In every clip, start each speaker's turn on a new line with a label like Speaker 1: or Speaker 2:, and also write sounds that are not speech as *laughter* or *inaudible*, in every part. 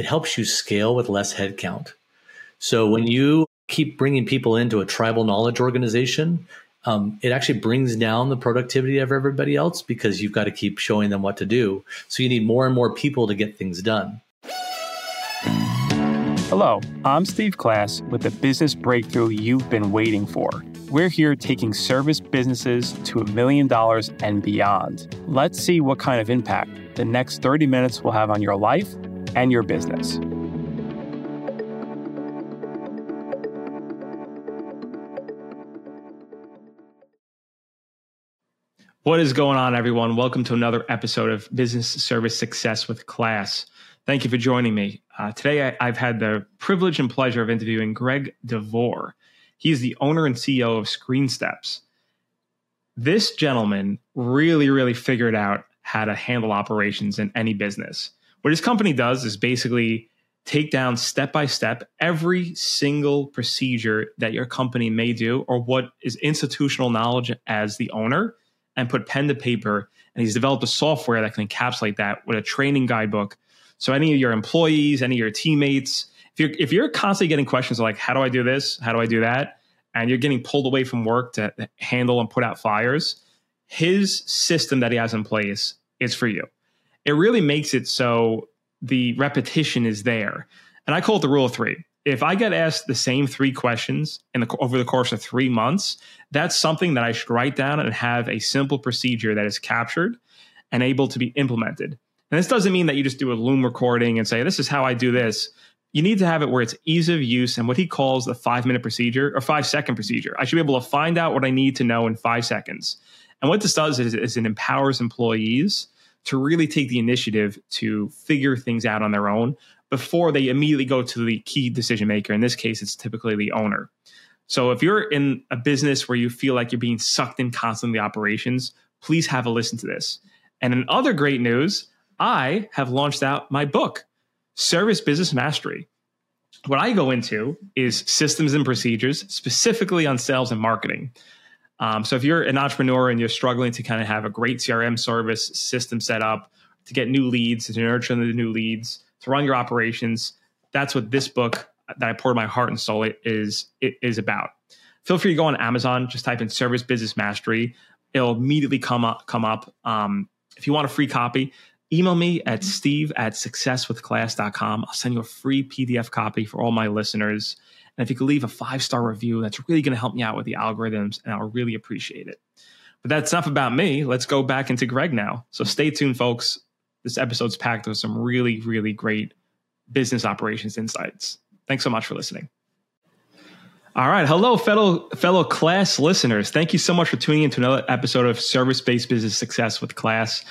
Speaker 1: it helps you scale with less headcount. So when you keep bringing people into a tribal knowledge organization, um, it actually brings down the productivity of everybody else because you've got to keep showing them what to do. So you need more and more people to get things done.
Speaker 2: Hello, I'm Steve Class with the business breakthrough you've been waiting for. We're here taking service businesses to a million dollars and beyond. Let's see what kind of impact the next 30 minutes will have on your life and your business. What is going on, everyone? Welcome to another episode of Business Service Success with Class. Thank you for joining me. Uh, today, I, have had the privilege and pleasure of interviewing Greg DeVore. He's the owner and CEO of ScreenSteps. This gentleman really, really figured out how to handle operations in any business. What his company does is basically take down step by step every single procedure that your company may do or what is institutional knowledge as the owner and put pen to paper. And he's developed a software that can encapsulate that with a training guidebook. So any of your employees, any of your teammates, if you're if you're constantly getting questions like how do I do this, how do I do that, and you're getting pulled away from work to handle and put out fires, his system that he has in place is for you. It really makes it so the repetition is there. And I call it the rule of three if I get asked the same three questions in the, over the course of three months, that's something that I should write down and have a simple procedure that is captured and able to be implemented. And this doesn't mean that you just do a Loom recording and say, this is how I do this. You need to have it where it's ease of use and what he calls the five minute procedure or five second procedure. I should be able to find out what I need to know in five seconds. And what this does is, is it empowers employees to really take the initiative to figure things out on their own before they immediately go to the key decision maker. In this case, it's typically the owner. So if you're in a business where you feel like you're being sucked in constantly operations, please have a listen to this. And in other great news, I have launched out my book, Service Business Mastery. What I go into is systems and procedures, specifically on sales and marketing. Um, so if you're an entrepreneur and you're struggling to kind of have a great CRM service system set up to get new leads, to nurture the new leads, to run your operations. That's what this book that I poured my heart and soul is is about. Feel free to go on Amazon, just type in Service Business Mastery. It'll immediately come up. Come up. Um, if you want a free copy, email me at steve at successwithclass.com. I'll send you a free PDF copy for all my listeners. And if you could leave a five star review, that's really going to help me out with the algorithms, and I'll really appreciate it. But that's enough about me. Let's go back into Greg now. So stay tuned, folks this episode's packed with some really, really great business operations insights. Thanks so much for listening. All right. Hello, fellow fellow class listeners. Thank you so much for tuning in to another episode of Service Based Business Success with Class.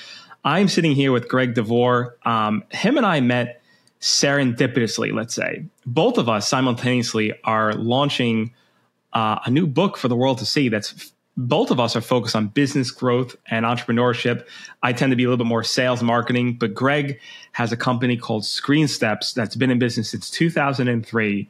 Speaker 2: I'm sitting here with Greg DeVore. Um, him and I met serendipitously, let's say. Both of us simultaneously are launching uh, a new book for the world to see that's both of us are focused on business growth and entrepreneurship. I tend to be a little bit more sales marketing, but Greg has a company called ScreenSteps that's been in business since 2003.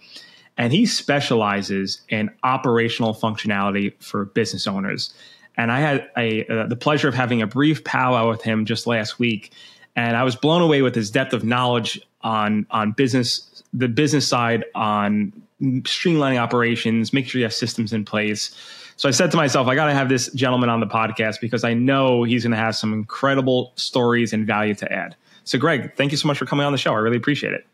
Speaker 2: And he specializes in operational functionality for business owners. And I had a, uh, the pleasure of having a brief powwow with him just last week. And I was blown away with his depth of knowledge on, on business, the business side, on streamlining operations, make sure you have systems in place so I said to myself, I got to have this gentleman on the podcast because I know he's going to have some incredible stories and value to add. So, Greg, thank you so much for coming on the show. I really appreciate it.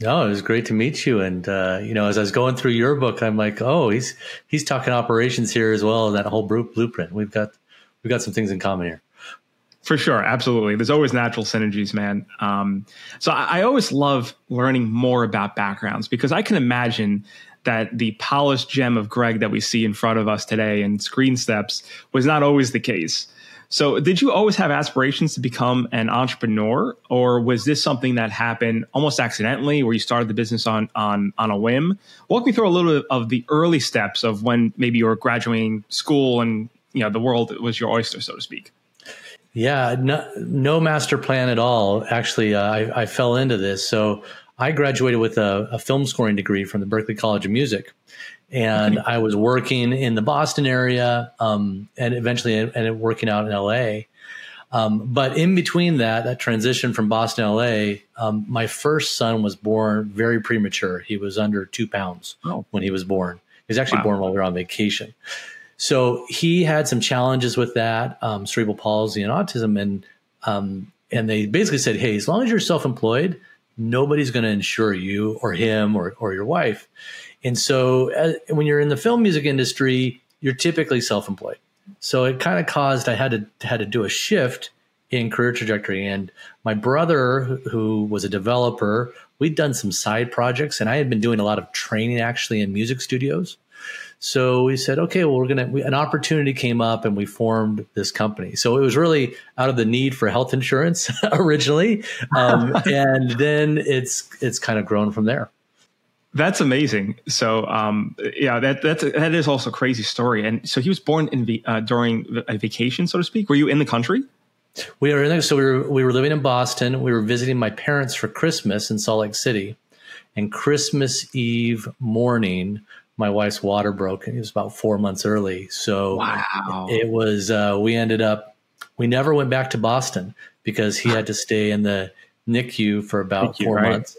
Speaker 1: No, it was great to meet you. And uh, you know, as I was going through your book, I'm like, oh, he's he's talking operations here as well. That whole blueprint. We've got we've got some things in common here.
Speaker 2: For sure, absolutely. There's always natural synergies, man. Um, so I, I always love learning more about backgrounds because I can imagine that the polished gem of Greg that we see in front of us today in Screen Steps was not always the case. So, did you always have aspirations to become an entrepreneur, or was this something that happened almost accidentally, where you started the business on on on a whim? Walk me through a little bit of the early steps of when maybe you were graduating school and you know the world was your oyster, so to speak.
Speaker 1: Yeah, no, no master plan at all. Actually, uh, I, I fell into this. So I graduated with a, a, film scoring degree from the Berklee College of Music, and I was working in the Boston area, um, and eventually ended working out in LA. Um, but in between that, that transition from Boston to LA, um, my first son was born very premature. He was under two pounds oh. when he was born. He was actually wow. born while we were on vacation. So he had some challenges with that, um, cerebral palsy and autism, and um, and they basically said, "Hey, as long as you're self-employed, nobody's going to insure you or him or or your wife." And so, uh, when you're in the film music industry, you're typically self-employed. So it kind of caused I had to had to do a shift in career trajectory. And my brother, who was a developer, we'd done some side projects, and I had been doing a lot of training actually in music studios. So we said, okay, well, we're gonna. We, an opportunity came up, and we formed this company. So it was really out of the need for health insurance *laughs* originally, um, *laughs* and then it's it's kind of grown from there.
Speaker 2: That's amazing. So, um, yeah, that that's that is also a crazy story. And so he was born in uh, during a vacation, so to speak. Were you in the country?
Speaker 1: We were in there. So we were we were living in Boston. We were visiting my parents for Christmas in Salt Lake City, and Christmas Eve morning, my wife's water broke. And it was about four months early. So wow. it was. Uh, we ended up. We never went back to Boston because he had to stay in the NICU for about NICU, four right? months.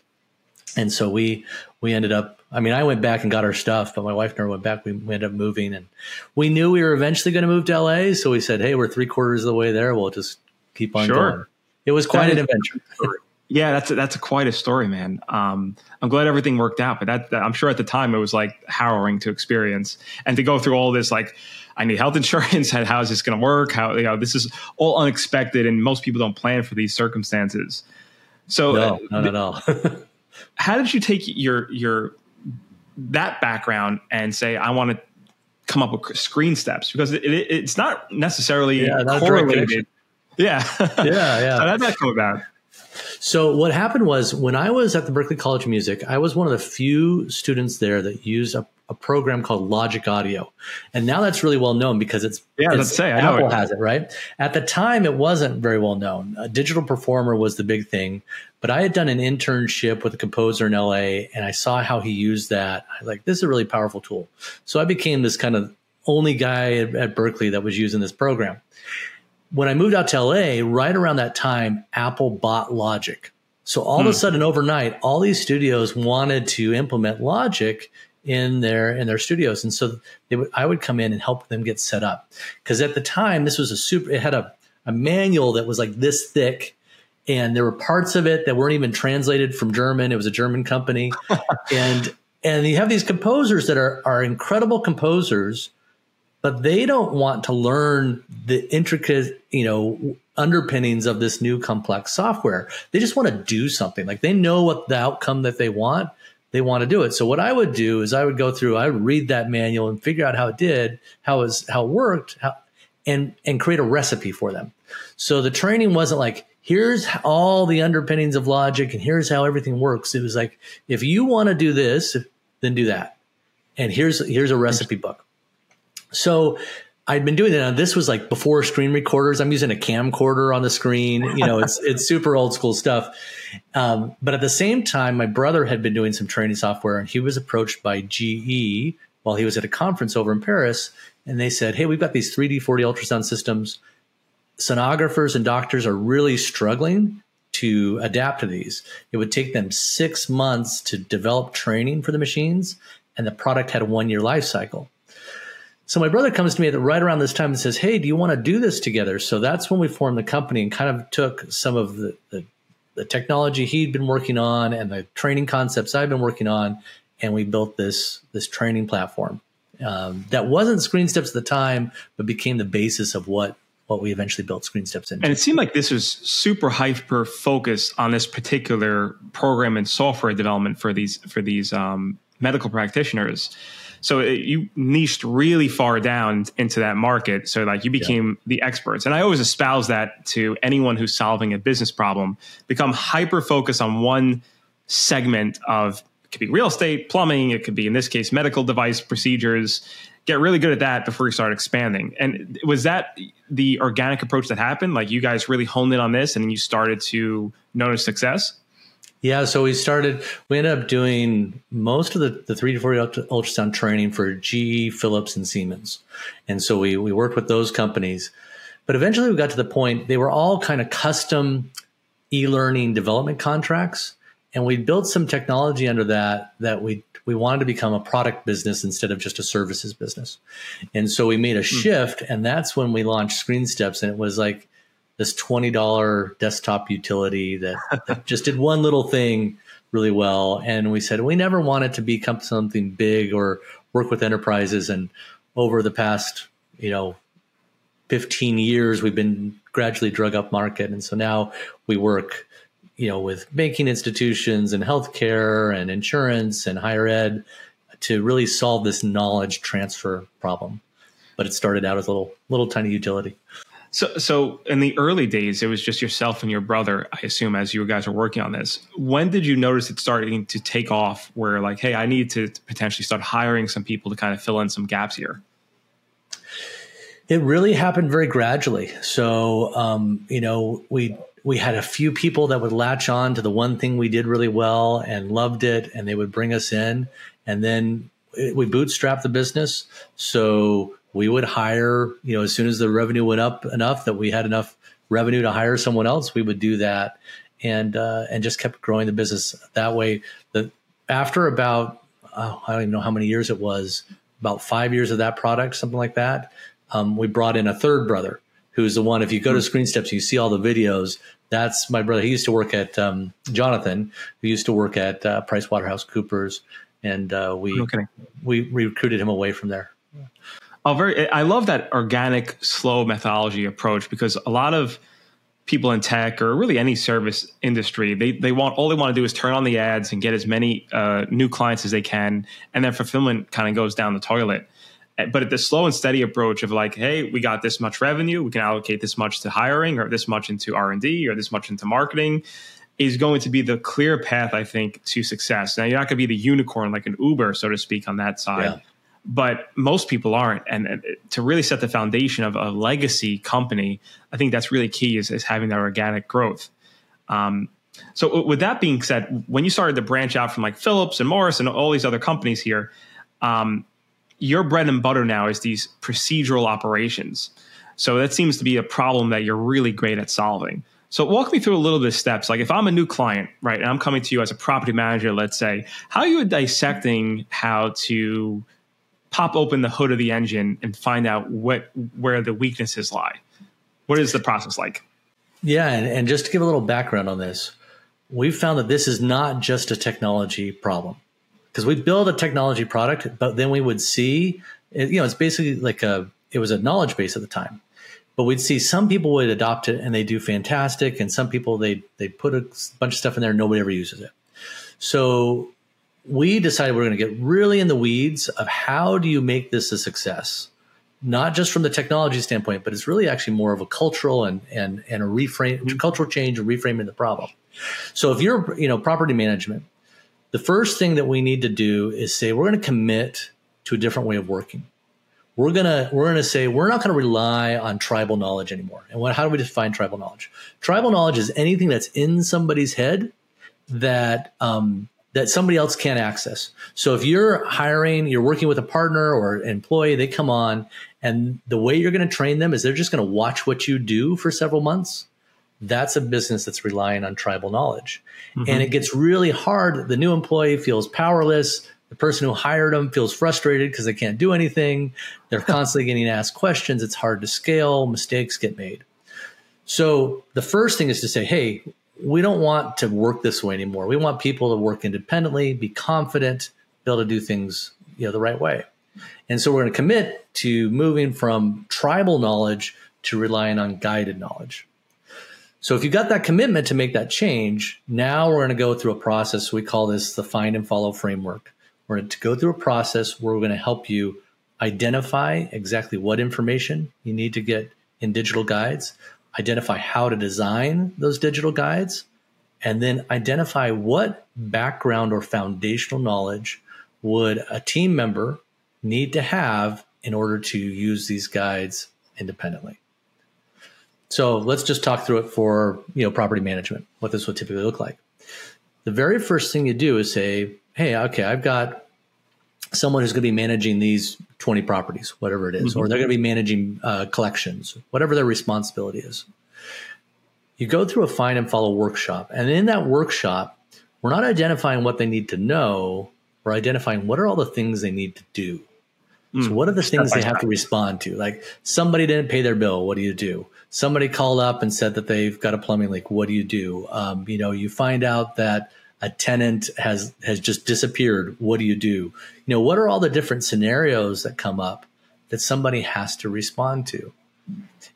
Speaker 1: And so we we ended up I mean I went back and got our stuff, but my wife never went back. We, we ended up moving and we knew we were eventually going to move to LA, so we said, "Hey, we're 3 quarters of the way there. We'll just keep on sure. going." It was quite an adventure.
Speaker 2: Yeah, that's a, that's a quite a story, man. Um, I'm glad everything worked out, but that, that, I'm sure at the time it was like harrowing to experience and to go through all this. Like, I need health *laughs* insurance. And how is this going to work? How you know this is all unexpected, and most people don't plan for these circumstances. So,
Speaker 1: no, uh, not at all. *laughs*
Speaker 2: how did you take your your that background and say I want to come up with screen steps because it, it, it's not necessarily yeah, correlated. Yeah,
Speaker 1: yeah, yeah. *laughs*
Speaker 2: How did that come about?
Speaker 1: So what happened was when I was at the Berklee College of Music, I was one of the few students there that used a, a program called Logic Audio, and now that's really well known because it's
Speaker 2: yeah.
Speaker 1: It's,
Speaker 2: let's say I
Speaker 1: Apple
Speaker 2: it.
Speaker 1: has it right. At the time, it wasn't very well known. A digital performer was the big thing, but I had done an internship with a composer in LA, and I saw how he used that. I was like this is a really powerful tool. So I became this kind of only guy at, at Berklee that was using this program when I moved out to LA, right around that time, Apple bought Logic. So all hmm. of a hmm. sudden, overnight, all these studios wanted to implement Logic in their in their studios, and so would, I would come in and help them get set up. Because at the time, this was a super. It had a a manual that was like this thick, and there were parts of it that weren't even translated from German. It was a German company, *laughs* and and you have these composers that are are incredible composers but they don't want to learn the intricate, you know, underpinnings of this new complex software. They just want to do something. Like they know what the outcome that they want. They want to do it. So what I would do is I would go through, I would read that manual and figure out how it did, how it was, how it worked, how, and and create a recipe for them. So the training wasn't like here's all the underpinnings of logic and here's how everything works. It was like if you want to do this, then do that. And here's here's a recipe book. So I'd been doing that. And this was like before screen recorders. I'm using a camcorder on the screen. You know, it's it's super old school stuff. Um, but at the same time, my brother had been doing some training software, and he was approached by GE while he was at a conference over in Paris, and they said, "Hey, we've got these 3D 4D ultrasound systems. Sonographers and doctors are really struggling." To adapt to these, it would take them six months to develop training for the machines, and the product had a one year life cycle. So my brother comes to me at right around this time and says, "Hey, do you want to do this together?" So that's when we formed the company and kind of took some of the, the, the technology he'd been working on and the training concepts I've been working on, and we built this this training platform um, that wasn't Screen Steps at the time, but became the basis of what what we eventually built Screen Steps into.
Speaker 2: And it seemed like this was super hyper focused on this particular program and software development for these for these um, medical practitioners. So it, you niched really far down into that market. So like you became yeah. the experts. And I always espouse that to anyone who's solving a business problem. Become hyper focused on one segment of it could be real estate, plumbing, it could be in this case medical device procedures. Get really good at that before you start expanding. And was that the organic approach that happened? Like you guys really honed in on this and then you started to notice success?
Speaker 1: Yeah, so we started. We ended up doing most of the the 3D 4D ultrasound training for GE, Philips, and Siemens, and so we we worked with those companies. But eventually we got to the point, they were all kind of custom e learning development contracts. And we built some technology under that that we we wanted to become a product business instead of just a services business. And so we made a hmm. shift, and that's when we launched Screen Steps. And it was like this $20 desktop utility that, that just did one little thing really well. And we said, we never wanted to become something big or work with enterprises. And over the past, you know, 15 years, we've been gradually drug up market. And so now we work, you know, with banking institutions and healthcare and insurance and higher ed to really solve this knowledge transfer problem. But it started out as a little, little tiny utility.
Speaker 2: So, so in the early days, it was just yourself and your brother, I assume, as you guys were working on this. When did you notice it starting to take off? Where like, hey, I need to potentially start hiring some people to kind of fill in some gaps here.
Speaker 1: It really happened very gradually. So, um, you know, we we had a few people that would latch on to the one thing we did really well and loved it, and they would bring us in, and then we bootstrapped the business. So we would hire, you know, as soon as the revenue went up enough that we had enough revenue to hire someone else, we would do that, and uh, and just kept growing the business that way. The after about oh, I don't even know how many years it was, about five years of that product, something like that. Um, we brought in a third brother who's the one. If you go to hmm. Screen Steps, you see all the videos. That's my brother. He used to work at um, Jonathan, who used to work at uh, Price Waterhouse Coopers, and uh, we okay. we recruited him away from there.
Speaker 2: Oh, very. I love that organic, slow methodology approach because a lot of people in tech or really any service industry, they they want all they want to do is turn on the ads and get as many uh, new clients as they can, and then fulfillment kind of goes down the toilet. Eh, but the slow and steady approach of like, hey, we got this much revenue, we can allocate this much to hiring, or this much into R and D, or this much into marketing, is going to be the clear path, I think, to success. Now, you're not going to be the unicorn like an Uber, so to speak, on that side. Yeah but most people aren't. And, to really set the foundation of a legacy company, I think that's really key is, is having that organic growth. Um, so with that being said, when you started to branch out from like Philips and Morris and all these other companies here, um, your bread and butter now is these procedural operations. So that seems to be a problem that you're really great at solving. So walk me through a little bit of steps. Like if I'm a new client, right, and I'm coming to you as a property manager, let's say, how are you dissecting how to pop open the hood of the engine and find out what where the weaknesses lie. What is the process like?
Speaker 1: Yeah, and, and just to give a little background on this, we've found that this is not just a technology problem because we build a technology product, but then we would see, you know, it's basically like a it was a knowledge base at the time, but we'd see some people would adopt it and they do fantastic, and some people they they put a bunch of stuff in there and nobody ever uses it. So we decided we are going to get really in the weeds of how do you make this a success? Not just from the technology standpoint but it's really actually more of a cultural and and and a reframe mm-hmm. cultural change and reframing the problem. So if you're you know property management the first thing that we need to do is say we're going to commit to a different way of working. We're going to we're going to say we're not going to rely on tribal knowledge anymore. And what, how do we define tribal knowledge? Tribal knowledge is anything that's in somebody's head that um, that somebody else can't access. So if you're hiring, you're working with a partner or employee, they come on and the way you're going to train them is they're just going to watch what you do for several months. That's a business that's relying on tribal knowledge. Mm-hmm. And it gets really hard. The new employee feels powerless. The person who hired them feels frustrated because they can't do anything. They're *laughs* constantly getting asked questions. It's hard to scale. Mistakes get made. So the first thing is to say, hey, we don't want to work this way anymore. We want people to work independently, be confident, be able to do things you know the right way. And so we're going to commit to moving from tribal knowledge to relying on guided knowledge. So if you've got that commitment to make that change, now we're going to go through a process. We call this the find and follow framework. We're going to go through a process where we're going to help you identify exactly what information you need to get in digital guides, identify how to design those digital guides, and then identify what background or foundational knowledge would a team member need to have in order to use these guides independently. So let's just talk through it for you know property management, what this would typically look like. The very first thing you do is say, hey, okay, I've got someone who's going to be managing these 20 properties, whatever it is, mm-hmm. or they're going to be managing uh, collections, whatever their responsibility is. You go through a find and follow workshop. And in that workshop, we're not identifying what they need to know, we're identifying what are all the things they need to do. Mm, so, what are the things they have to respond to? Like, somebody didn't pay their bill. What do you do? Somebody called up and said that they've got a plumbing leak. What do you do? Um, you know, you find out that a tenant has has just disappeared what do you do? You know what are all the different scenarios that come up that somebody has to respond to?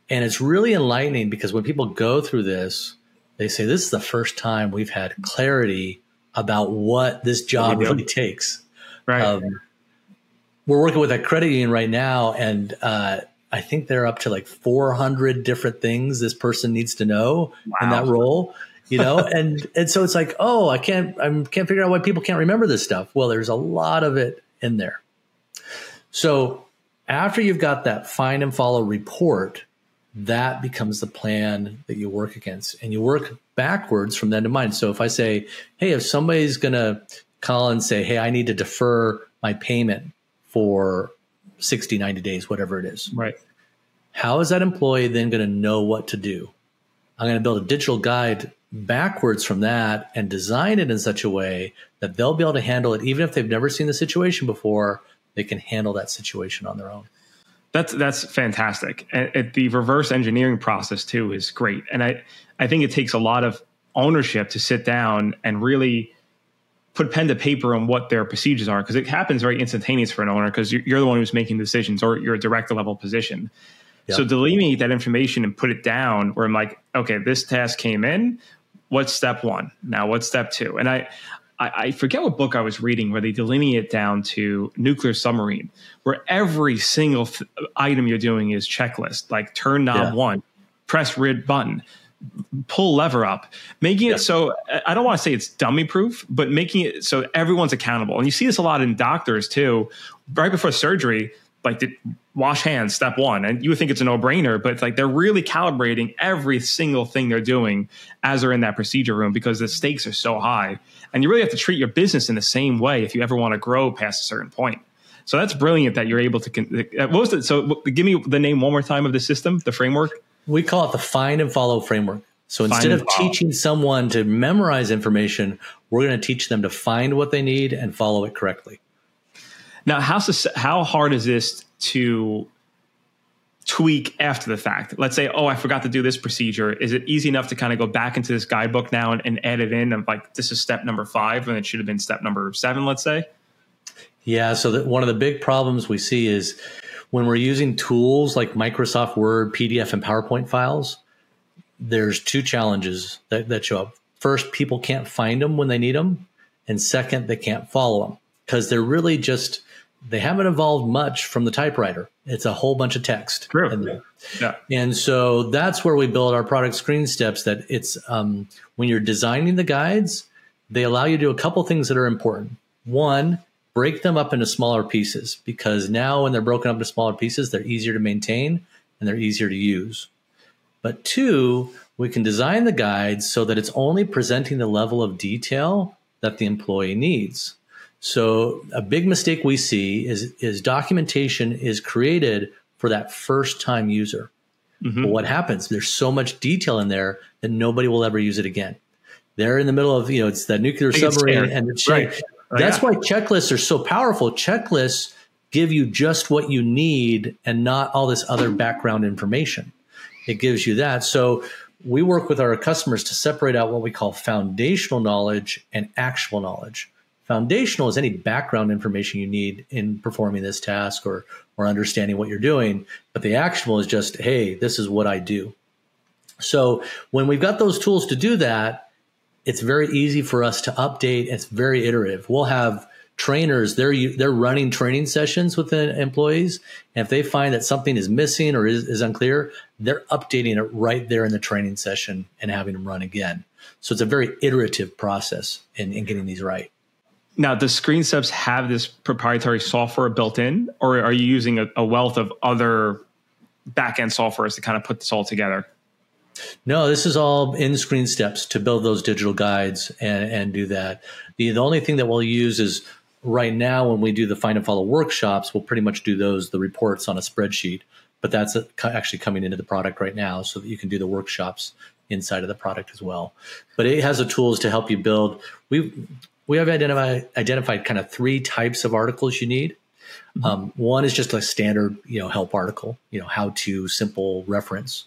Speaker 1: And it's really enlightening because when people go through this they say this is the first time we've had clarity about what this job really takes.
Speaker 2: Right. Um,
Speaker 1: we're working with a credit union right now and uh, I think they're up to like 400 different things this person needs to know wow. in that role you know? *laughs* And and so it's like oh i can't i can't figure out why people can't remember this stuff. Well there's a lot of it in there. So after you've got that find and follow report that becomes the plan that you work against. And you work backwards from then to mind so if i say hey if somebody's going to call and say hey i need to defer my payment for 60 90 days whatever it is.
Speaker 2: Right.
Speaker 1: How is that employee then going to know what to do? I'm going to build a digital guide backwards from that and design it in such a way that they'll be able to handle it. Even if they've never seen the situation before they can handle that situation on their own.
Speaker 2: That's that's fantastic. And, the reverse engineering process too is great. And i i think it takes a lot of ownership to sit down and really put pen to paper on what their procedures are because it happens very instantaneous for an owner because you're, you're the one who's making decisions or you're a director level position. Yep. So delineate that information and put it down where I'm like, okay, this task came in what's step one? Now what's step two? And I, I, I forget what book I was reading where they delineate it down to nuclear submarine, where every single th- item you're doing is checklist, like turn knob yeah. one, press red button, pull lever up, making it so I don't want to say it's dummy proof, but making it so everyone's accountable. And you see this a lot in doctors too. Right before surgery, like the wash hands step one. And you would think it's a no-brainer but it's like they're really calibrating every single thing they're doing as they're in that procedure room because the stakes are so high. And you really have to treat your business in the same way if you ever want to grow past a certain point. So that's brilliant that you're able to uh, what was it so give me the name one more time of the system the framework.
Speaker 1: We call it the find and follow framework. So instead of follow. teaching someone to memorize information we're going to teach them to find what they need and follow it correctly
Speaker 2: now, how how hard is this to tweak after the fact? Let's say, oh, I forgot to do this procedure. Is it easy enough to kind of go back into this guidebook now and, and add it in? And like, this is step number five, and it should have been step number seven. Let's say.
Speaker 1: Yeah. So that one of the big problems we see is when we're using tools like Microsoft Word, PDF, and PowerPoint files. There's two challenges that, that show up. First, people can't find them when they need them, and second, they can't follow them because they're really just they haven't evolved much from the typewriter. It's a whole bunch of text.
Speaker 2: True.
Speaker 1: Yeah. And so that's where we build our product screen steps that it's um, when you're designing the guides, they allow you to do a couple things that are important. One, break them up into smaller pieces because now when they're broken up into smaller pieces, they're easier to maintain and they're easier to use. But two, we can design the guides so that it's only presenting the level of detail that the employee needs. So a big mistake we see is is documentation is created for that first time user. Mm-hmm. But what happens? There's so much detail in there that nobody will ever use it again. They're in the middle of you know it's that nuclear submarine and the right. Oh, That's yeah. why checklists are so powerful. Checklists give you just what you need and not all this other background information. It gives you that. So we work with our customers to separate out what we call foundational knowledge and actionable knowledge. Foundational is any background information you need in performing this task or or understanding what you're doing. But the actionable is just, hey, this is what I do. So when we've got those tools to do that, it's very easy for us to update. It's very iterative. We'll have trainers they're they're running training sessions with the employees and if they find that something is missing or is, is unclear they're updating it right there in the training session and having them run again so it's a very iterative process in, in getting these right
Speaker 2: now, does ScreenSteps have this proprietary software built in, or are you using a, a wealth of other backend softwares to kind of put this all together?
Speaker 1: No, this is all in ScreenSteps to build those digital guides and, and do that. The, the only thing that we'll use is right now, when we do the find and follow workshops, we'll pretty much do those, the reports on a spreadsheet. But that's actually coming into the product right now so that you can do the workshops inside of the product as well. But it has the tools to help you build. We we have identified identified kind of three types of articles you need. Mm-hmm. Um, one is just a standard, you know, help article, you know, how to simple reference.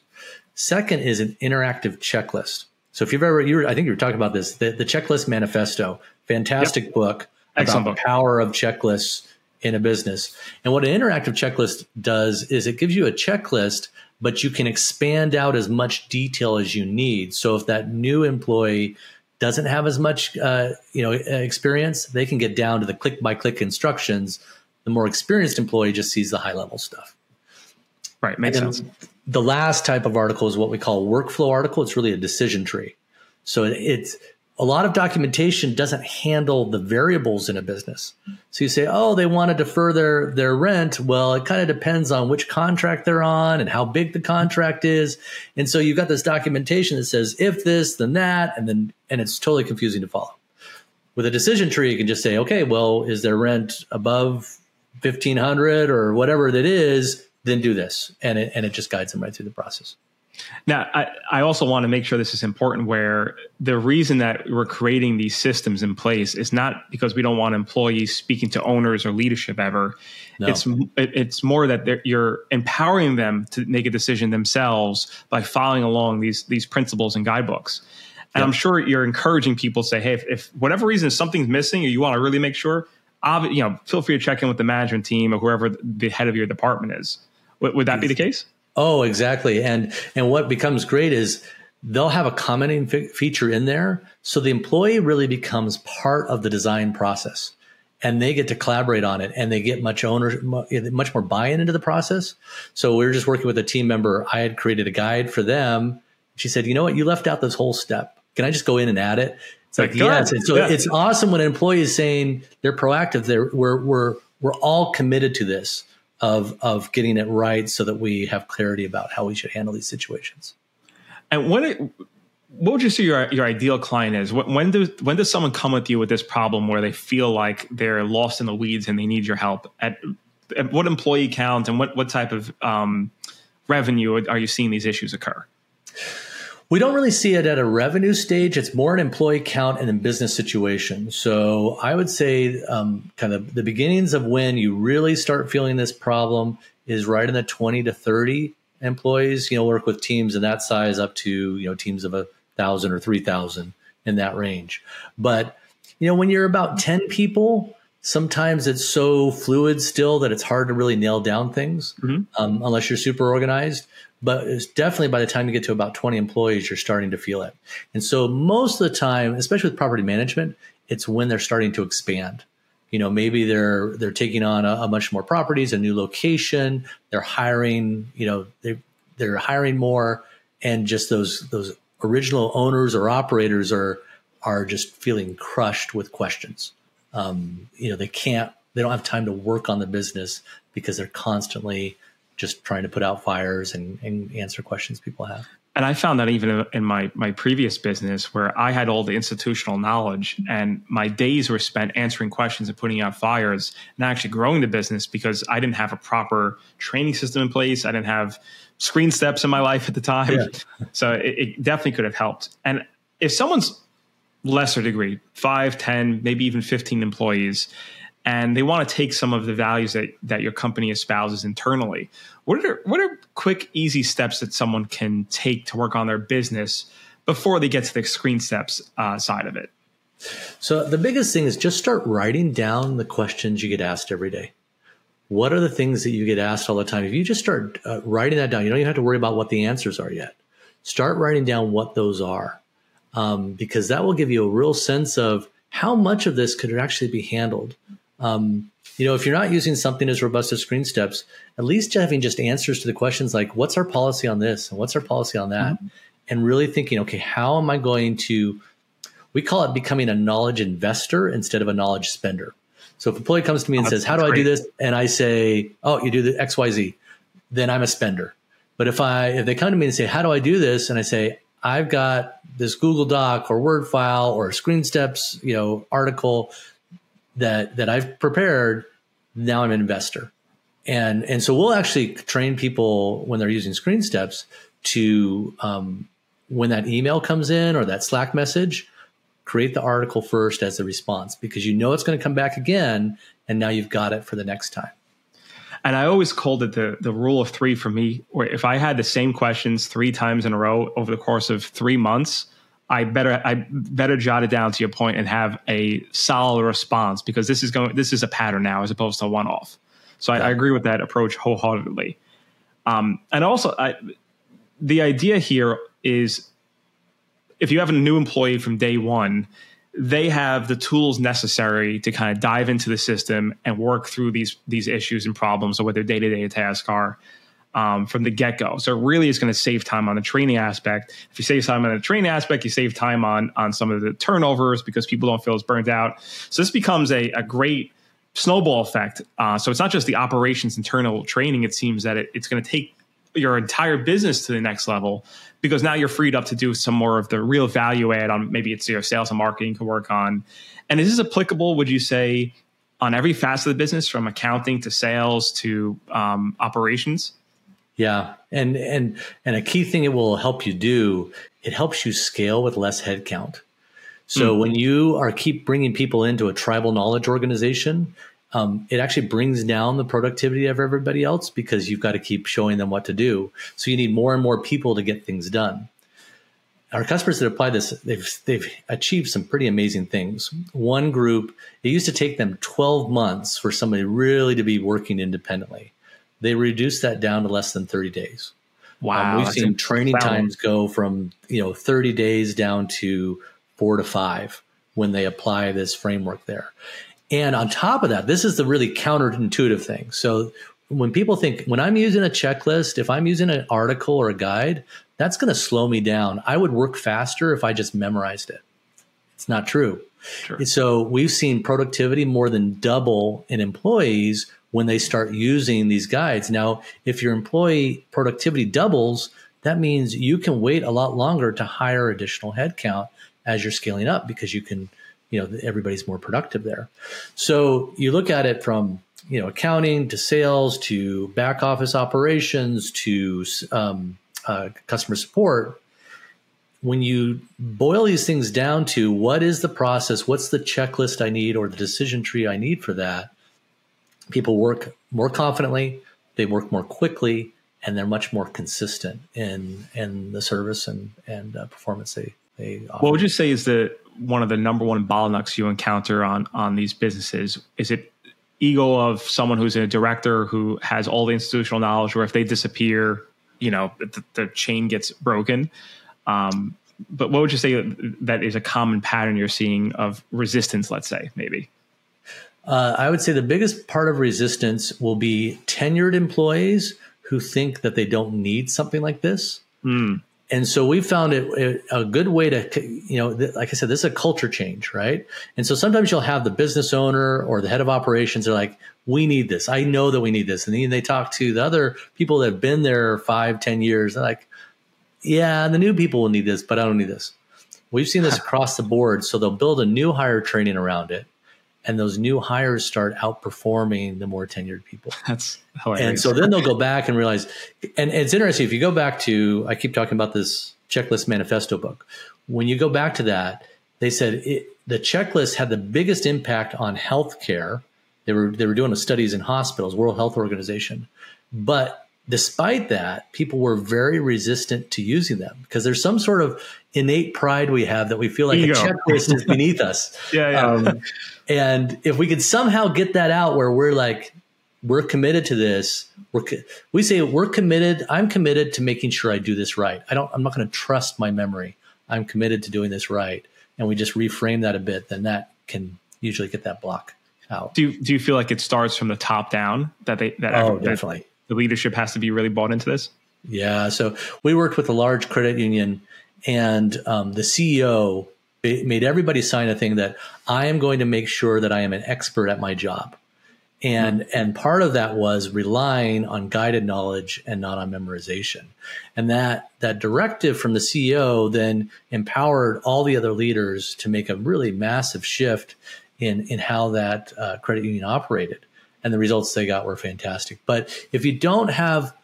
Speaker 1: Second is an interactive checklist. So if you've ever, you were, I think you were talking about this, the, the checklist manifesto, fantastic yep. book Excellent about book. the power of checklists in a business. And what an interactive checklist does is it gives you a checklist, but you can expand out as much detail as you need. So if that new employee doesn't have as much, uh, you know, experience, they can get down to the click by click instructions. The more experienced employee just sees the high level stuff.
Speaker 2: Right, makes sense.
Speaker 1: The last type of article is what we call workflow article. It's really a decision tree. So it's a lot of documentation doesn't handle the variables in a business. So you say, oh, they want to defer their, their rent. Well, it kind of depends on which contract they're on and how big the contract is. And so you've got this documentation that says if this, then that, and then, and it's totally confusing to follow. With a decision tree, you can just say, okay, well, is their rent above 1500 or whatever that is? Then do this. And it, and it just guides them right through the process.
Speaker 2: Now, I, I also want to make sure this is important where the reason that we're creating these systems in place is not because we don't want employees speaking to owners or leadership ever. No. It's it's more that you're empowering them to make a decision themselves by following along these these principles and guidebooks. And. I'm sure you're encouraging people to say, hey, if, if whatever reason something's missing or you want to really make sure, you know, feel free to check in with the management team or whoever the head of your department is. Would, would that be the case?
Speaker 1: Oh, exactly. And and what becomes great is they'll have a commenting feature in there, so the employee really becomes part of the design process, and they get to collaborate on it, and they get much owner much more buy-in into the process. So we were just working with a team member. I had created a guide for them. She said, "You know what? You left out this whole step. Can I just go in and add it?" It's like, yes. so yeah. it's awesome when an employee is saying they're proactive. They're we're we're we're all committed to this of of getting it right so that we have clarity about how we should handle these situations.
Speaker 2: And when it, what would you say your your ideal client is? When does when does someone come with you with this problem where they feel like they're lost in the weeds and they need your help? At, at what employee count and what what type of um, revenue are you seeing these issues occur?
Speaker 1: We don't really see it at a revenue stage. It's more an employee count and in business situation. So I would say, um, kind of the beginnings of when you really start feeling this problem is right in the 20 to 30 employees. You know, work with teams in that size up to, you know, teams of a thousand or 3,000 in that range. But, you know, when you're about 10 people, sometimes it's so fluid still that it's hard to really nail down things mm-hmm. um, unless you're super organized but it's definitely by the time you get to about 20 employees, you're starting to feel it. And so most of the time, especially with property management, it's when they're starting to expand. You know, maybe they're they're taking on a, a much more properties, a new location. They're hiring. You know, they they're hiring more, and just those those original owners or operators are are just feeling crushed with questions. Um, you know, they can't. They don't have time to work on the business because they're constantly just trying to put out fires and, and answer questions people have.
Speaker 2: And I found that even in my my previous business, where I had all the institutional knowledge, and my days were spent answering questions and putting out fires, and actually growing the business because I didn't have a proper training system in place. I didn't have screen steps in my life at the time, yeah. so it, it definitely could have helped. And if someone's lesser degree, five, ten, maybe even fifteen employees, and they want to take some of the values that, that your company espouses internally. What are what are quick, easy steps that someone can take to work on their business before they get to the screen steps uh, side of it?
Speaker 1: So the biggest thing is just start writing down the questions you get asked every day. What are the things that you get asked all the time? If you just start uh, writing that down, you don't even have to worry about what the answers are yet. Start writing down what those are, um, because that will give you a real sense of how much of this could actually be handled um, you know, if you're not using something as robust as screen steps, at least having just answers to the questions like, what's our policy on this and what's our policy on that? Mm-hmm. And really thinking, okay, how am I going to, we call it becoming a knowledge investor instead of a knowledge spender. So if a employee comes to me and oh, says, how do great. I do this? And I say, oh, you do the X, Y, Z, then I'm a spender. But if I, if they come to me and say, how do I do this? And I say, I've got this Google Doc or Word file or Screen Steps, you know, article that that I've prepared. Now I'm an investor, and and so we'll actually train people when they're using screen steps to um, when that email comes in or that Slack message, create the article first as the response because you know it's going to come back again, and now you've got it for the next time.
Speaker 2: And I always called it the the rule of three for me. Where if I had the same questions three times in a row over the course of three months, I better I better jot it down to your point and have a solid response because this is going this is a pattern now as opposed to one off. So I, I, agree with that approach wholeheartedly. Um, and also, I, the idea here is if you have a new employee from day one, they have the tools necessary to kind of dive into the system and work through these these issues and problems or what their day to day tasks are um, from the get go. So it really is going to save time on the training aspect. If you save time on the training aspect, you save time on on some of the turnovers because people don't feel as burnt out. So this becomes a, a great snowball effect. Uh, so it's not just the operations internal training. It seems that it, it's going to take your entire business to the next level because now you're freed up to do some more of the real value add on maybe it's your sales and marketing can work on. And is this applicable, would you say, on every facet of the business from accounting to sales to um, operations?
Speaker 1: Yeah. And and and a key thing it will help you do, it helps you scale with less headcount. So mm. when you are keep bringing people into a tribal knowledge organization, um, it actually brings down the productivity of everybody else because you've got to keep showing them what to do. So you need more and more people to get things done. Our customers that apply this, they've they've achieved some pretty amazing things. One group, it used to take them 12 months for somebody really to be working independently. They reduced that down to less than 30 days.
Speaker 2: Wow.
Speaker 1: Um, we've seen training times go from, you know, 30 days down to four to five when they apply this framework there. And on top of that, this is the really counterintuitive thing. So when people think, when I'm using a checklist, if I'm using an article or a guide, that's going to slow me down. I would work faster if I just memorized it. It's not true. Sure. So we've seen productivity more than double in employees when they start using these guides. Now, if your employee productivity doubles, that means you can wait a lot longer to hire additional headcount as you're scaling up because you can you know everybody's more productive there so you look at it from you know accounting to sales to back office operations to um, uh, customer support when you boil these things down to what is the process what's the checklist i need or the decision tree i need for that people work more confidently they work more quickly and they're much more consistent in in the service and and uh, performance they they
Speaker 2: offer. what would you say is the one of the number one bottlenecks you encounter on on these businesses? Is it ego of someone who's a director who has all the institutional knowledge, or if they disappear, you know, the, the chain gets broken? Um, but what would you say that is a common pattern you're seeing of resistance? Let's say maybe.
Speaker 1: Uh, I would say the biggest part of resistance will be tenured employees who think that they don't need something like this. Mm and so we found it a good way to you know like i said this is a culture change right? And so sometimes you'll have the business owner or the head of operations are like we need this. I know that we need this. And then they talk to the other people that have been there five ten years they're like yeah the new people will need this but i don't need this. We've seen this across the board so they'll build a new hire training around it and those new hires start outperforming the more tenured people.
Speaker 2: That's
Speaker 1: hilarious. And so then they'll go back and realize, and it's interesting if you go back to, I keep talking about this checklist manifesto book. When you go back to that, they said it, the checklist had the biggest impact on healthcare. They were they were doing the studies in hospitals, World Health Organization, but despite that, people were very resistant to using them because there's some sort of innate pride we have that we feel like Ego. a checklist is beneath us. *laughs*
Speaker 2: yeah, yeah. Um,
Speaker 1: and if we could somehow get that out where we're like, we're committed to this. We're we say we're committed. I'm committed to making sure I do this right. I don't. I'm not going to trust my memory. I'm committed to doing this right. And we just reframe that a bit. Then that can usually get that block out.
Speaker 2: Do you, Do you feel like it starts from the top down? That they that
Speaker 1: oh definitely
Speaker 2: the leadership has to be really bought into this.
Speaker 1: Yeah. So we worked with a large credit union, and um, the CEO made everybody sign a thing that I am going to make sure that I am an expert at my job. And, mm-hmm. and part of that was relying on guided knowledge and not on memorization. And that, that directive from the CEO then empowered all the other leaders to make a really massive shift in in how that uh, credit union operated, and the results they got were fantastic. But if you don't have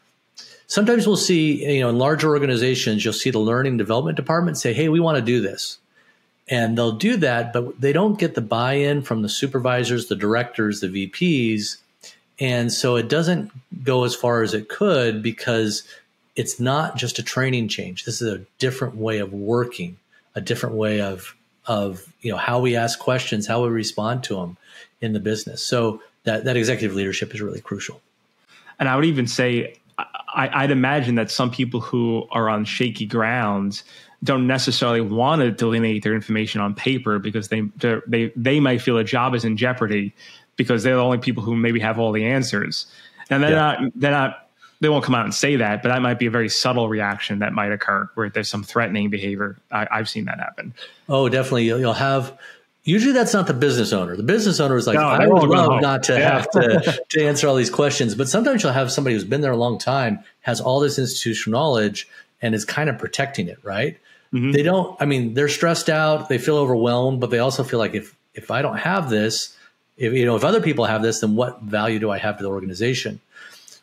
Speaker 1: sometimes we'll see you know in larger organizations you'll see the learning development department say hey we want to do this. And they'll do that but they don't get the buy-in from the supervisors the directors the vps and so it doesn't go as far as it could because it's not just a training change. This is a different way of working a different way of of you know how we ask questions how we respond to them in the business. So that that executive leadership is really crucial
Speaker 2: and i would even say I, would imagine that some people who are on shaky grounds don't necessarily want to delineate their information on paper because they they they might feel a job is in jeopardy because they're the only people who maybe have all the answers, and they're yeah. not they're not they won't come out and say that, but that might be a very subtle reaction that might occur where there's some threatening behavior. I, have seen that happen.
Speaker 1: Oh, definitely. You'll, you'll have Usually that's not the business owner. The business owner is like, no, I would love not to yeah. have to, *laughs* to answer all these questions. But sometimes you'll have somebody who's been there a long time, has all this institutional knowledge, and is kind of protecting it, right? Mm-hmm. They don't, I mean, they're stressed out, they feel overwhelmed, but they also feel like if if I don't have this, if you know, if other people have this, then what value do I have to the organization?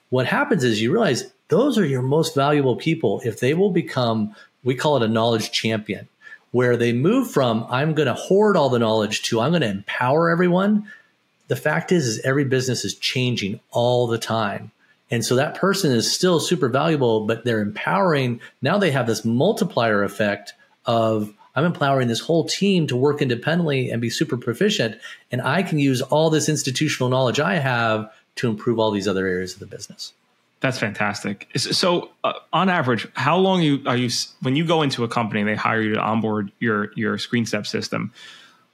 Speaker 1: What happens is you realize those are your most valuable people if they will become, we call it a knowledge champion where they move from I'm going to hoard all the knowledge to I'm going to empower everyone. The fact is, is every business is changing all the time. And so that person is still super valuable, but they're empowering. Now they have this multiplier effect of I'm empowering this whole team to work independently and be super proficient. And I can use all this institutional knowledge I have to improve all these other areas of the business.
Speaker 2: That's fantastic. So, uh, on average, how long you are you when you go into a company and they hire you to onboard your your ScreenStep system?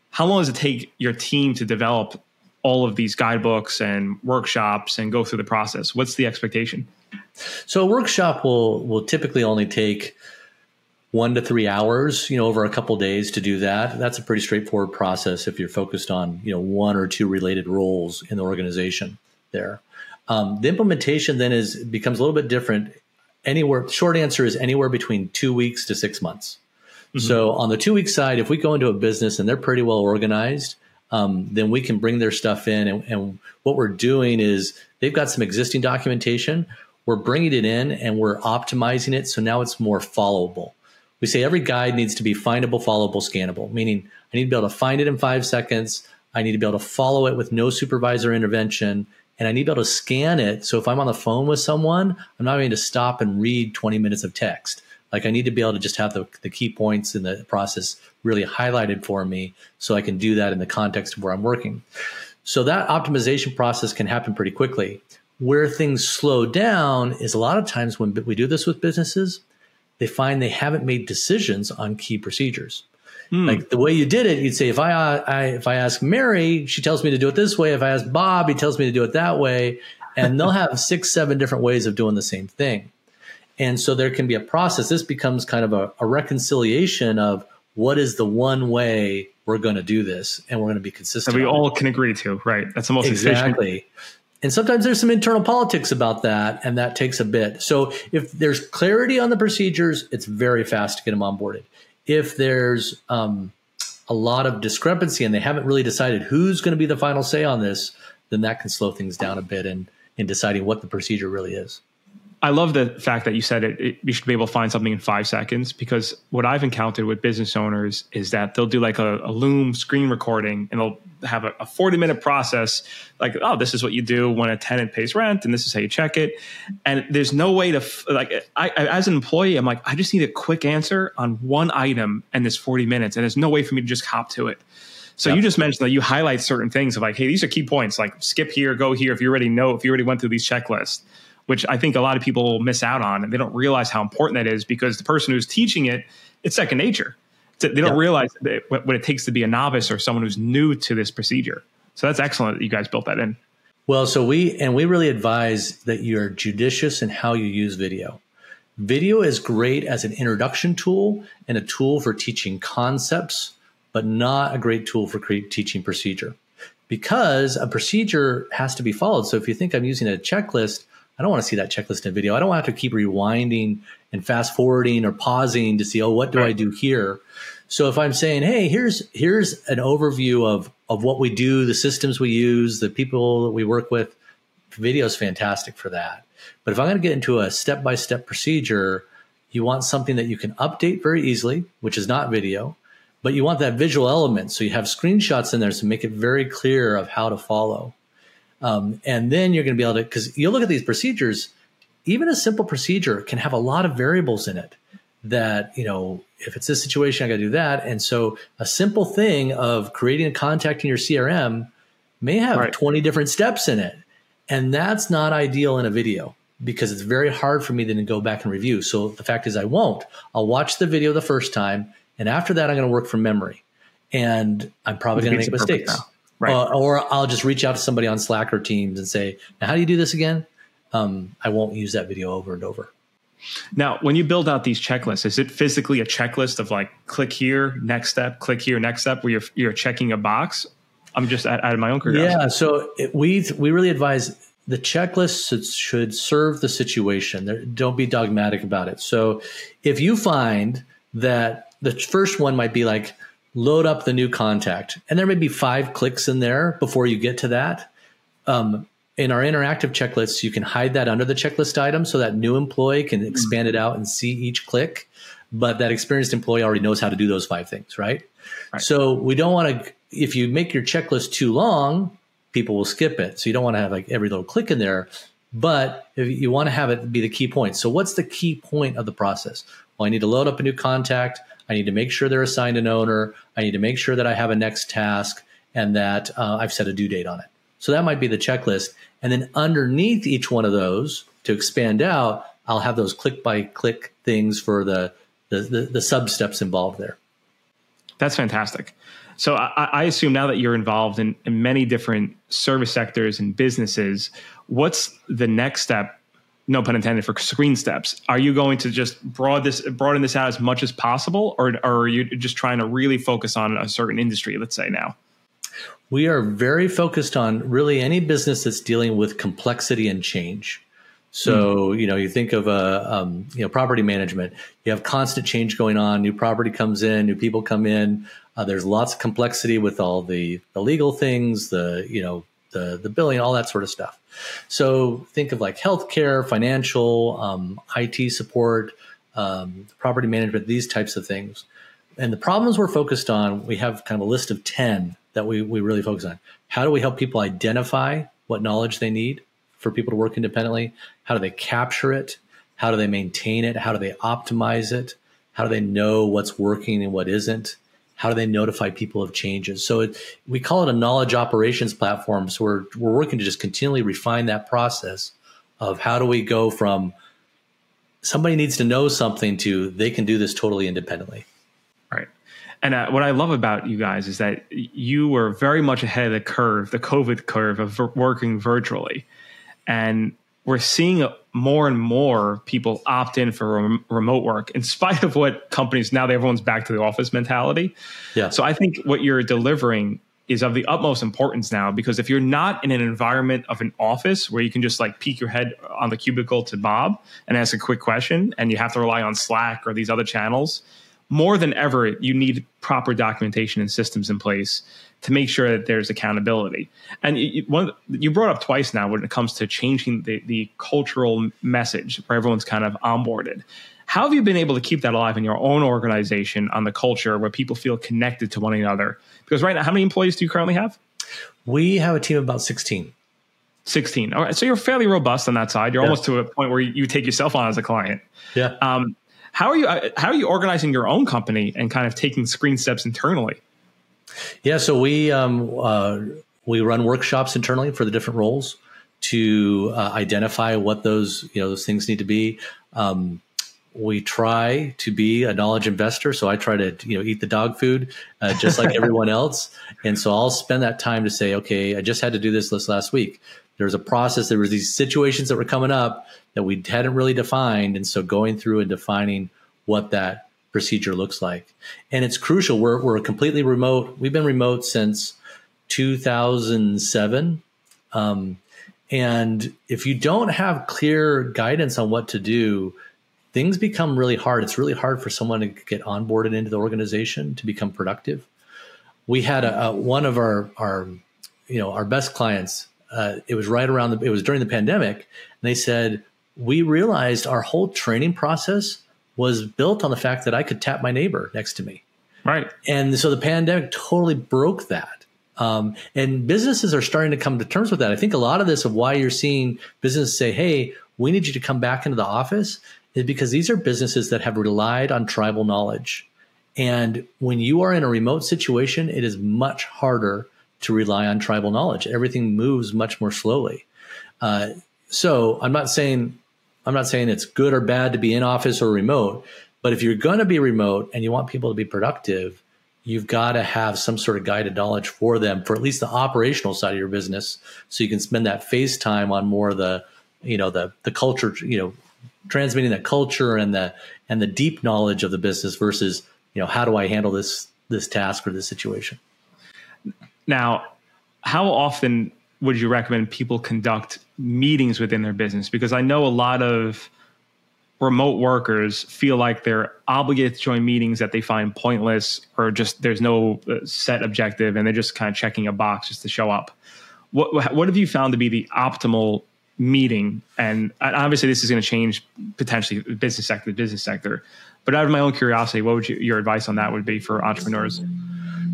Speaker 2: How long does it take your team to develop all of these guidebooks and workshops and go through the process? What's the expectation?
Speaker 1: So, a workshop will will typically only take one to three hours, you know, over a couple days to do that. That's a pretty straightforward process if you're focused on, you know, one or two related roles in the organization there. Um, the implementation then is becomes a little bit different. Anywhere, short answer is anywhere between two weeks to six months. Mm-hmm. So on the two week side, if we go into a business and they're pretty well organized, um, then we can bring their stuff in. And, and what we're doing is they've got some existing documentation. We're bringing it in and we're optimizing it. So now it's more followable. We say every guide needs to be findable, followable, scannable, meaning I need to be able to find it in five seconds. I need to be able to follow it with no supervisor intervention and I need to be able to scan it. So if I'm on the phone with someone, I'm not going to stop and read 20 minutes of text. Like I need to be able to just have the, the key points in the process really highlighted for me so I can do that in the context of where I'm working. So that optimization process can happen pretty quickly. Where things slow down is a lot of times when we do this with businesses, they find they haven't made decisions on key procedures. Mm. Like the way you did it, you'd say if I, I if I ask Mary, she tells me to do it this way. If I ask Bob, he tells me to do it that way. And they'll have *laughs* six, seven different ways of doing the same thing. And so there can be a process. This becomes kind of a, a reconciliation of what is the one way we're going to do this, and we're going to be consistent.
Speaker 2: That we all it. can agree to, right? That's the most efficient.
Speaker 1: exactly.
Speaker 2: Efficient.
Speaker 1: And sometimes there's some internal politics about that, and that takes a bit. So if there's clarity on the procedures, it's very fast to get them onboarded if there's um, a lot of discrepancy and they haven't really decided who's going to be the final say on this, then that can slow things down a bit in, in deciding what the procedure really is.
Speaker 2: I love the fact that you said it, it, You should be able to find something in five seconds because what I've encountered with business owners is that they'll do like a, a Loom screen recording and they'll have a, a 40 minute process like, oh, this is what you do when a tenant pays rent and this is how you check it. And there's no way to, like, I, as an employee, I'm like, I just need a quick answer on one item and this 40 minutes. And there's no way for me to just hop to it. So yep. you just mentioned that you highlight certain things of like, hey, these are key points. Like skip here, go here. If you already know, if you already went through these checklists, which I think a lot of people miss out on, and they don't realize how important that is because the person who's teaching it, it's second nature. They don't yeah. realize what it takes to be a novice or someone who's new to this procedure. So that's excellent that you guys built that in.
Speaker 1: Well, so we and we really advise that you're judicious in how you use video. Video is great as an introduction tool and a tool for teaching concepts, but not a great tool for teaching procedure because a procedure has to be followed. So if you think I'm using a checklist, I don't want to see that checklist in video. I don't want to have to keep rewinding and fast forwarding or pausing to see, oh, what do right. I do here? So if I'm saying, hey, here's here's an overview of of what we do, the systems we use, the people that we work with, video is fantastic for that. But if I'm going to get into a step by step procedure, you want something that you can update very easily, which is not video, but you want that visual element. So you have screenshots in there to make it very clear of how to follow. Um, and then you're going to be able to, because you look at these procedures, even a simple procedure can have a lot of variables in it that, you know, if it's this situation, I got to do that. And so a simple thing of creating a contact in your CRM may have right. 20 different steps in it. And that's not ideal in a video because it's very hard for me then to go back and review. So the fact is I won't. I'll watch the video the first time. And after that, I'm going to work from memory. And I'm probably going to make mistakes. Right. Uh, or I'll just reach out to somebody on Slack or Teams and say, now, how do you do this again? Um, I won't use that video over and over.
Speaker 2: Now, when you build out these checklists, is it physically a checklist of like click here, next step, click here, next step, where you're you're checking a box? I'm just out, of my own curiosity.
Speaker 1: Yeah, so it, we we really advise the checklist should, should serve the situation. There, don't be dogmatic about it. So, if you find that the first one might be like load up the new contact, and there may be five clicks in there before you get to that. Um, in our interactive checklists, you can hide that under the checklist item so that new employee can expand it out and see each click. But that experienced employee already knows how to do those five things, right? right. So we don't want to, if you make your checklist too long, people will skip it. So you don't want to have like every little click in there, but if you want to have it be the key point. So what's the key point of the process? Well, I need to load up a new contact. I need to make sure they're assigned an owner. I need to make sure that I have a next task and that uh, I've set a due date on it. So that might be the checklist. And then underneath each one of those to expand out, I'll have those click by click things for the, the, the, the sub steps involved there.
Speaker 2: That's fantastic. So I, I, assume now that you're involved in, in, many different service sectors and businesses, what's the next step? No pun intended for ScreenSteps. Are you going to just broad this broaden this out as much as possible, or, or are you just trying to really focus on a certain industry? Let's say now.
Speaker 1: We are very focused on really any business that's dealing with complexity and change. So, mm. you know, you think of a, um, you know, property management, you have constant change going on. New property comes in, new people come in. Uh, there's lots of complexity with all the, the legal things, the, you know, the, the billing, all that sort of stuff. So think of like healthcare, financial, um, IT support, um, property management, these types of things. And the problems we're focused on, we have kind of a list of 10 that we, we really focus on. How do we help people identify what knowledge they need for people to work independently? How do they capture it? How do they maintain it? How do they optimize it? How do they know what's working and what isn't? How do they notify people of changes? So it, we call it a knowledge operations platform. So we're, we're working to just continually refine that process of how do we go from somebody needs to know something to they can do this totally independently. Right.
Speaker 2: And uh, what I love about you guys is that you were very much ahead of the curve, the COVID curve of working virtually. And we're seeing more and more people opt in for rem- remote work in spite of what companies now everyone's back to the office mentality. Yeah. So I think what you're delivering is of the utmost importance now because if you're not in an environment of an office where you can just like peek your head on the cubicle to Bob and ask a quick question and you have to rely on Slack or these other channels, more than ever, you need proper documentation and systems in place to make sure that there's accountability. And you, one, you brought up twice now when it comes to changing the, the cultural message where everyone's kind of onboarded. How have you been able to keep that alive in your own organization on the culture where people feel connected to one another? Because right now, how many employees do you currently have?
Speaker 1: We have a team of about 16.
Speaker 2: 16. All right. So you're fairly robust on that side. You're yeah. almost to a point where you take yourself on as a client.
Speaker 1: Yeah. Um,
Speaker 2: how are you? Uh, how are you organizing your own company and kind of taking ScreenSteps internally?
Speaker 1: Yeah, so we um, uh, we run workshops internally for the different roles to uh, identify what those you know those things need to be. Um, we try to be a knowledge investor, so I try to you know eat the dog food uh, just like *laughs* everyone else, and so I'll spend that time to say, okay, I just had to do this list last week. There was a process. There was these situations that were coming up that we hadn't really defined. And so going through and defining what that procedure looks like. And it's crucial. We're, we're completely remote. We've been remote since 2007. Um, and if you don't have clear guidance on what to do, things become really hard. It's really hard for someone to get onboarded into the organization to become productive. We had a, a one of our our you know our best clients. Uh, it was right around the it was during the pandemic, and they said we realized our whole training process was built on the fact that I could tap my neighbor next to me.
Speaker 2: Right.
Speaker 1: And so the pandemic totally broke that. Um, and businesses are starting to come to terms with that. I think a lot of this of why you're seeing businesses say, "Hey, we need you to come back into the office," is because these are businesses that have relied on tribal knowledge. And when you are in a remote situation, it is much harder to rely on tribal knowledge. Everything moves much more slowly. Uh, so I'm not saying I'm not saying it's good or bad to be in office or remote, but if you're going to be remote and you want people to be productive, you've got to have some sort of guided knowledge for them for at least the operational side of your business so you can spend that face time on more of the you know the the culture you know transmitting that culture and the and the deep knowledge of the business versus you know how do i handle this this task or this situation?
Speaker 2: Now how often would you recommend people conduct meetings within their business because i know a lot of remote workers feel like they're obligated to join meetings that they find pointless or just there's no uh, set objective and they're just kind of checking a box just to show up. What what have you found to be the optimal meeting? And obviously, this is going to change potentially business sector to business sector. But out of my own curiosity, what would you, your advice on that would be for entrepreneurs?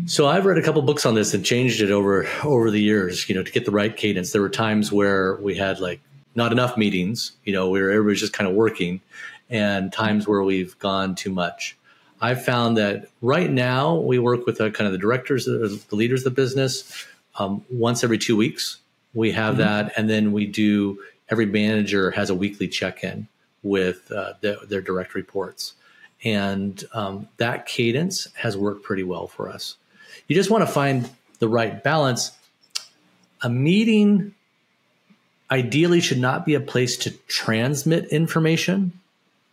Speaker 1: So I've read a couple books on this and changed it over over the years. You know, to get the right cadence. There were times where we had like not enough meetings, you know, where everybody's just kind of working, and times where we've gone too much. I've found that right now we work with the, kind of the directors, the leaders of the business, um, once every two weeks. We have mm-hmm. that, and then we do. Every manager has a weekly check-in with uh, the, their direct reports, and um, that cadence has worked pretty well for us. You just want to find the right balance. A meeting ideally should not be a place to transmit information.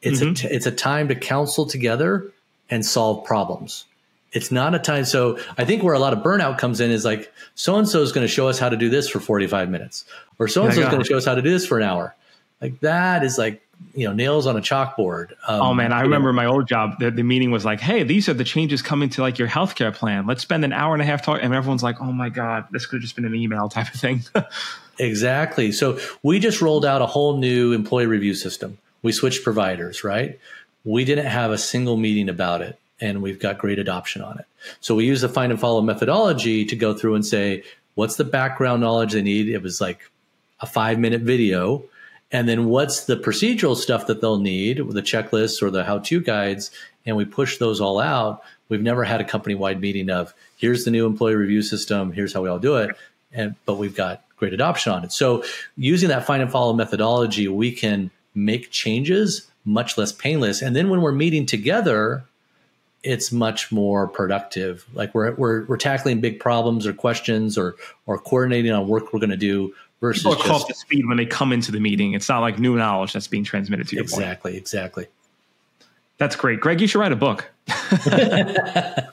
Speaker 1: It's mm-hmm. a t- it's a time to counsel together and solve problems. It's not a time. So I think where a lot of burnout comes in is like so and so is going to show us how to do this for 45 minutes, or so and so is going to show us how to do this for an hour. Like that is like you know nails on a chalkboard.
Speaker 2: Um, oh man, I remember know. my old job. The, the meeting was like, "Hey, these are the changes coming to like your healthcare plan. Let's spend an hour and a half talking." And everyone's like, "Oh my god, this could have just been an email type of thing." *laughs*
Speaker 1: exactly. So we just rolled out a whole new employee review system. We switched providers, right? We didn't have a single meeting about it, and we've got great adoption on it. So we use the find and follow methodology to go through and say, "What's the background knowledge they need?" It was like a five minute video and then what's the procedural stuff that they'll need, the checklists or the how to guides, and we push those all out. We've never had a company wide meeting of here's the new employee review system, here's how we all do it, and but we've got great adoption on it. So using that find and follow methodology, we can make changes much less painless. And then when we're meeting together, it's much more productive. Like we're, we're, we're tackling big problems or questions or, or coordinating on work we're going to do versus
Speaker 2: People are just, to speed when they come into the meeting. It's not like new knowledge that's being transmitted to you.
Speaker 1: Exactly, point. exactly.
Speaker 2: That's great, Greg. You should write a book. *laughs* yeah,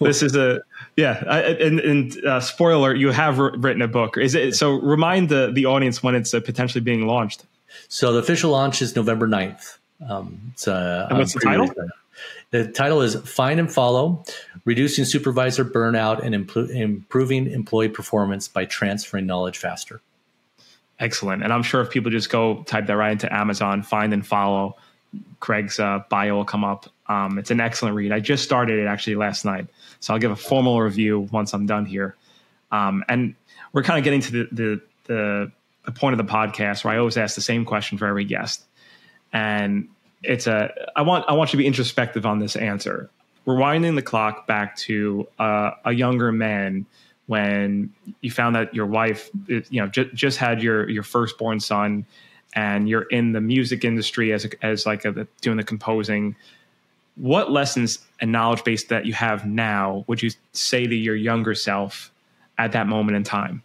Speaker 2: this is a yeah. I, and, and uh, spoiler, you have written a book. Is it so? Remind the the audience when it's uh, potentially being launched.
Speaker 1: So the official launch is November 9th. Um, it's, uh,
Speaker 2: and what's the title?
Speaker 1: The title is Find and Follow Reducing Supervisor Burnout and Impl- Improving Employee Performance by Transferring Knowledge Faster.
Speaker 2: Excellent. And I'm sure if people just go type that right into Amazon, find and follow, Craig's uh, bio will come up. Um, it's an excellent read. I just started it actually last night. So I'll give a formal review once I'm done here. Um, and we're kind of getting to the, the, the, the point of the podcast where I always ask the same question for every guest. And it's a I want I want you to be introspective on this answer. Rewinding the clock back to uh, a younger man when you found that your wife, you know, just, just had your your firstborn son, and you're in the music industry as a, as like a, doing the composing. What lessons and knowledge base that you have now would you say to your younger self at that moment in time?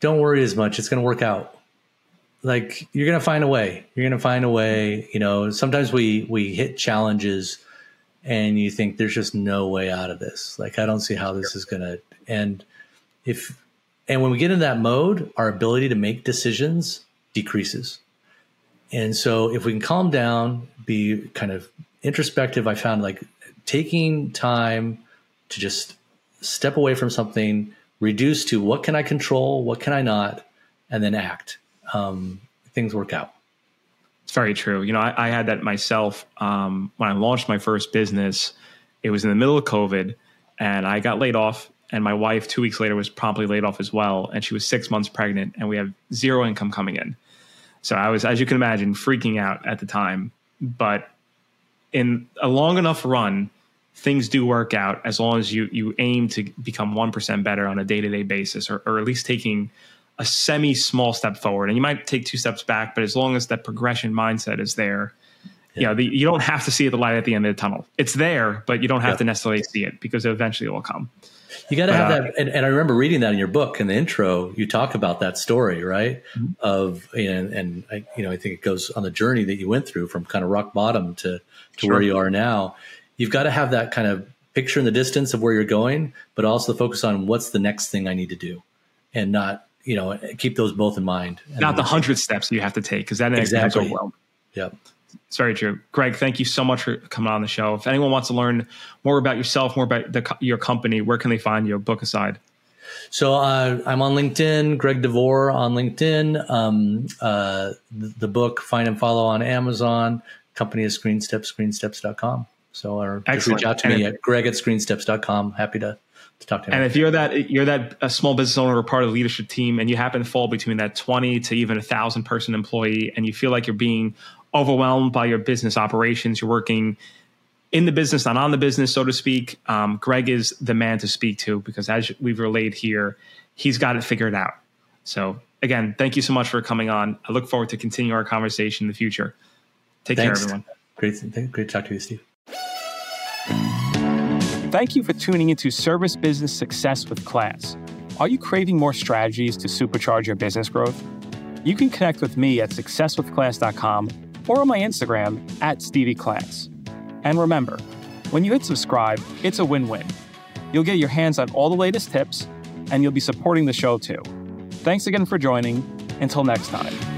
Speaker 1: Don't worry as much. It's going to work out like you're gonna find a way. You're gonna find a way. You know, sometimes we we hit challenges, and you think there's just no way out of this. Like I don't see how this is gonna end. If and when we get in that mode, our ability to make decisions decreases. And so if we can calm down, be kind of introspective, I found like taking time to just step away from something, reduce to what can I control, what can I not, and then act. Um, things work out.
Speaker 2: It's very true. You know, I, I had that myself um, when I launched my first business. It was in the middle of COVID, and I got laid off. And my wife, two weeks later, was promptly laid off as well. And she was six months pregnant, and we have zero income coming in. So I was, as you can imagine, freaking out at the time. But in a long enough run, things do work out as long as you you aim to become one percent better on a day to day basis, or, or at least taking a semi small step forward. And you might take two steps back, but as long as that progression mindset is there, yeah. you know, the, you don't have to see the light at the end of the tunnel. It's there, but you don't have to necessarily see it because eventually it will come.
Speaker 1: You got to have uh, that. And, and, I remember reading that in your book in the intro, you talk about that story, right? Mm-hmm. Of, and, and I, you know, I think it goes on the journey that you went through from kind of rock bottom to, to sure. where you are now. You've got to have that kind of picture in the distance of where you're going, but also focus on what's the next thing I need to do and not you know, keep those both in mind.
Speaker 2: Not the hundred steps you have to take because that exactly. overwhelmed.
Speaker 1: Yep.
Speaker 2: It's very true. Greg, thank you so much for coming on the show. If anyone wants to learn more about yourself, more about the, your company, where can they find you? Book aside.
Speaker 1: So uh, I'm on LinkedIn, Greg DeVore on LinkedIn. Um, uh, the, the, book, Find and Follow on Amazon. Company is ScreenSteps, screensteps.com. So or just reach out to me at greg at screensteps.com. Happy to to talk to him.
Speaker 2: And if you're that you're that a small business owner or part of the leadership team, and you happen to fall between that 20 to even a thousand person employee, and you feel like you're being overwhelmed by your business operations, you're working in the business, not on the business, so to speak. Um, Greg is the man to speak to because, as we've relayed here, he's got it figured out. So, again, thank you so much for coming on. I look forward to continue our conversation in the future. Take Thanks. care, everyone.
Speaker 1: Great, great to talk to you, Steve.
Speaker 2: Thank you for tuning into Service Business Success with Class. Are you craving more strategies to supercharge your business growth? You can connect with me at successwithclass.com or on my Instagram at StevieClass. And remember, when you hit subscribe, it's a win win. You'll get your hands on all the latest tips, and you'll be supporting the show too. Thanks again for joining. Until next time.